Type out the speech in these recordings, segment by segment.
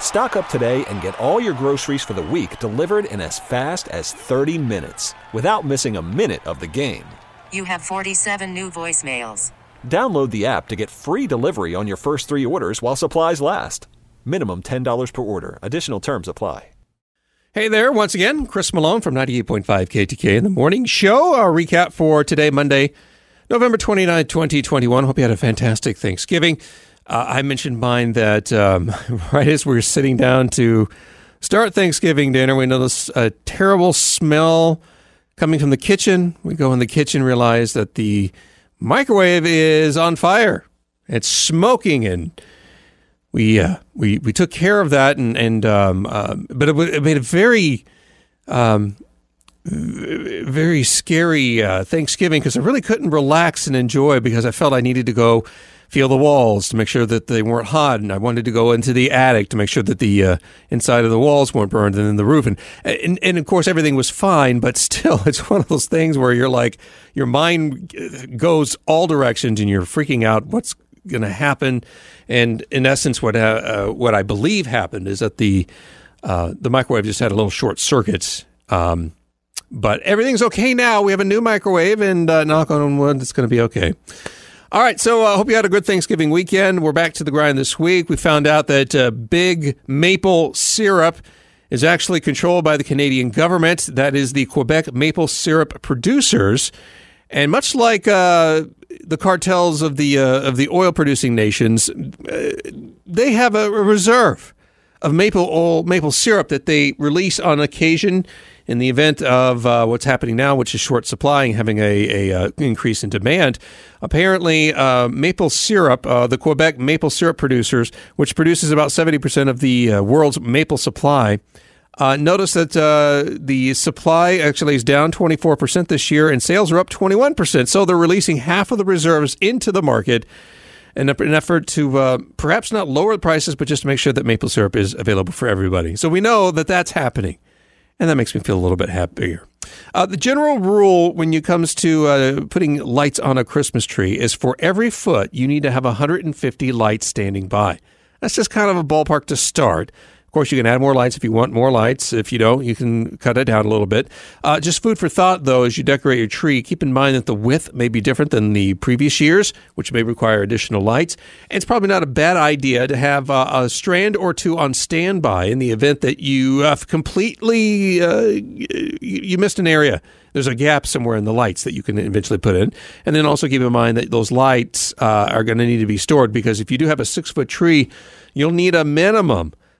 Stock up today and get all your groceries for the week delivered in as fast as 30 minutes without missing a minute of the game. You have 47 new voicemails. Download the app to get free delivery on your first three orders while supplies last. Minimum $10 per order. Additional terms apply. Hey there, once again, Chris Malone from 98.5 KTK in the morning show. Our recap for today, Monday, November 29, 2021. Hope you had a fantastic Thanksgiving. Uh, I mentioned mine that um, right as we were sitting down to start Thanksgiving dinner, we noticed a terrible smell coming from the kitchen. We go in the kitchen, realize that the microwave is on fire. It's smoking, and we uh, we we took care of that, and and um, uh, but it, it, made a very um, very scary uh, Thanksgiving because I really couldn't relax and enjoy because I felt I needed to go feel the walls to make sure that they weren't hot, and I wanted to go into the attic to make sure that the uh, inside of the walls weren't burned, and then the roof, and, and and of course everything was fine, but still, it's one of those things where you're like your mind goes all directions, and you're freaking out. What's going to happen? And in essence, what uh, what I believe happened is that the uh, the microwave just had a little short circuit. Um, but everything's okay now. We have a new microwave, and uh, knock on wood, it's going to be okay. All right, so I uh, hope you had a good Thanksgiving weekend. We're back to the grind this week. We found out that uh, big maple syrup is actually controlled by the Canadian government. That is the Quebec maple syrup producers. And much like uh, the cartels of the uh, of the oil producing nations, uh, they have a reserve of maple oil, maple syrup that they release on occasion in the event of uh, what's happening now, which is short supply and having a, a uh, increase in demand, apparently uh, maple syrup, uh, the Quebec maple syrup producers, which produces about 70% of the uh, world's maple supply, uh, notice that the supply actually is down 24% this year and sales are up 21%. So they're releasing half of the reserves into the market in an effort to uh, perhaps not lower the prices, but just to make sure that maple syrup is available for everybody. So we know that that's happening and that makes me feel a little bit happier. Uh, the general rule when it comes to uh, putting lights on a Christmas tree is for every foot, you need to have 150 lights standing by. That's just kind of a ballpark to start course, you can add more lights if you want more lights. If you don't, you can cut it down a little bit. Uh, just food for thought, though, as you decorate your tree, keep in mind that the width may be different than the previous years, which may require additional lights. And it's probably not a bad idea to have uh, a strand or two on standby in the event that you have completely uh, you missed an area there's a gap somewhere in the lights that you can eventually put in. And then also keep in mind that those lights uh, are going to need to be stored because if you do have a six foot tree, you'll need a minimum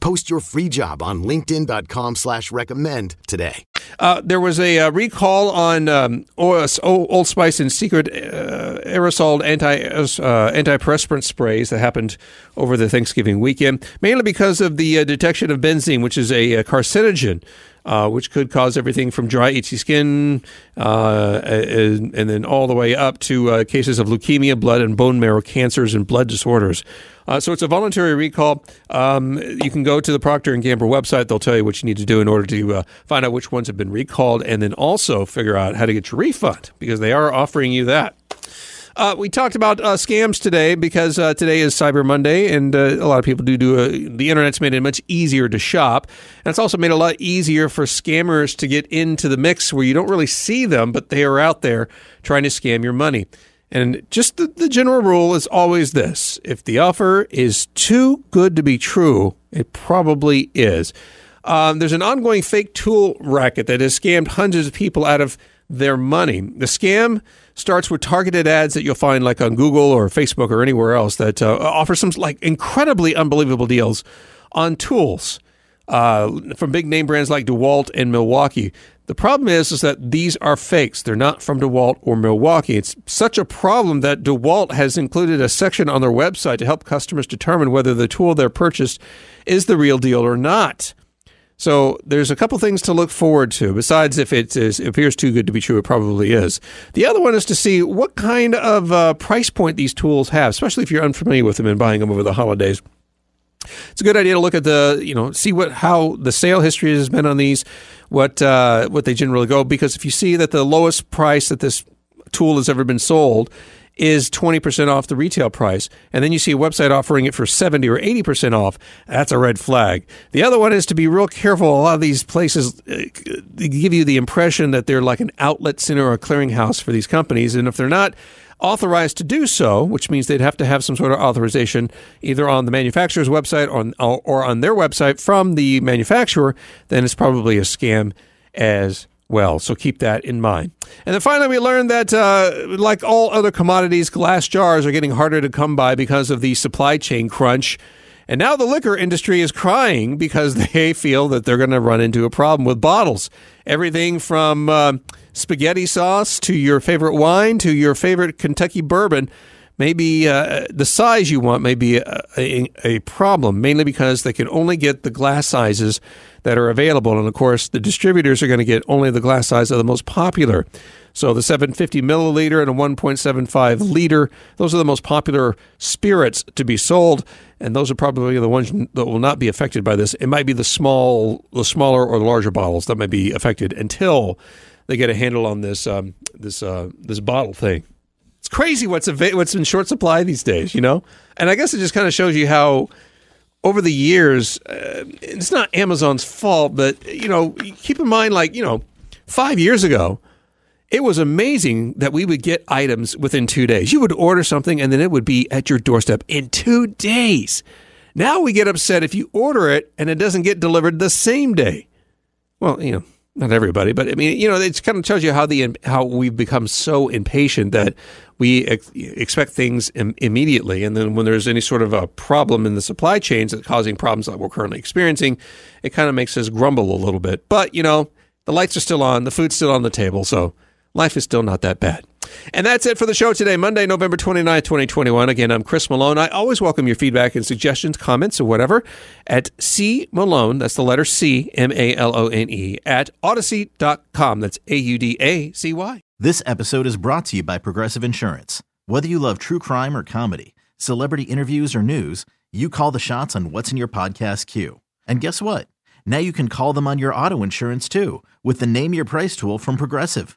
Post your free job on linkedin.com slash recommend today. Uh, there was a uh, recall on um, Old Spice and Secret uh, aerosol anti uh, antiperspirant sprays that happened over the Thanksgiving weekend, mainly because of the uh, detection of benzene, which is a, a carcinogen. Uh, which could cause everything from dry, itchy skin, uh, and, and, then all the way up to uh, cases of leukemia, blood and bone marrow cancers, and blood disorders. Uh, so it's a voluntary recall. Um, you can go to the Procter and Gamble website; they'll tell you what you need to do in order to uh, find out which ones have been recalled, and then also figure out how to get your refund because they are offering you that. Uh, we talked about uh, scams today because uh, today is Cyber Monday, and uh, a lot of people do do. A, the internet's made it much easier to shop, and it's also made it a lot easier for scammers to get into the mix where you don't really see them, but they are out there trying to scam your money. And just the, the general rule is always this if the offer is too good to be true, it probably is. Um, there's an ongoing fake tool racket that has scammed hundreds of people out of their money. The scam starts with targeted ads that you'll find like on Google or Facebook or anywhere else that uh, offer some like incredibly unbelievable deals on tools uh, from big name brands like DeWalt and Milwaukee. The problem is, is that these are fakes. They're not from DeWalt or Milwaukee. It's such a problem that DeWalt has included a section on their website to help customers determine whether the tool they're purchased is the real deal or not. So there's a couple things to look forward to. Besides, if it is, appears too good to be true, it probably is. The other one is to see what kind of uh, price point these tools have, especially if you're unfamiliar with them and buying them over the holidays. It's a good idea to look at the, you know, see what how the sale history has been on these, what uh, what they generally go. Because if you see that the lowest price that this tool has ever been sold is 20% off the retail price, and then you see a website offering it for 70 or 80% off, that's a red flag. The other one is to be real careful. A lot of these places uh, give you the impression that they're like an outlet center or a clearinghouse for these companies, and if they're not, authorized to do so, which means they'd have to have some sort of authorization either on the manufacturer's website or, or on their website from the manufacturer, then it's probably a scam as well. So keep that in mind. And then finally, we learned that, uh, like all other commodities, glass jars are getting harder to come by because of the supply chain crunch. And now the liquor industry is crying because they feel that they're going to run into a problem with bottles. Everything from uh, spaghetti sauce to your favorite wine to your favorite Kentucky bourbon. Maybe uh, the size you want may be a, a, a, problem, mainly because they can only get the glass sizes that are available. And of course, the distributors are going to get only the glass size of the most popular. So the 750 milliliter and a 1.75 liter, those are the most popular spirits to be sold, and those are probably the ones that will not be affected by this. It might be the small, the smaller or the larger bottles that might be affected until they get a handle on this um, this uh, this bottle thing. Crazy what's av- what's in short supply these days, you know. And I guess it just kind of shows you how over the years, uh, it's not Amazon's fault, but you know, keep in mind, like you know, five years ago, it was amazing that we would get items within two days. You would order something, and then it would be at your doorstep in two days. Now we get upset if you order it and it doesn't get delivered the same day. Well, you know, not everybody, but I mean, you know, it kind of tells you how the how we've become so impatient that we ex- expect things Im- immediately, and then when there's any sort of a problem in the supply chains that's causing problems that we're currently experiencing, it kind of makes us grumble a little bit. But you know, the lights are still on, the food's still on the table, so life is still not that bad. And that's it for the show today, Monday, November 29th, 2021. Again, I'm Chris Malone. I always welcome your feedback and suggestions, comments, or whatever at C Malone, that's the letter C, M A L O N E, at Audacy.com. That's A U D A C Y. This episode is brought to you by Progressive Insurance. Whether you love true crime or comedy, celebrity interviews or news, you call the shots on what's in your podcast queue. And guess what? Now you can call them on your auto insurance too with the Name Your Price tool from Progressive.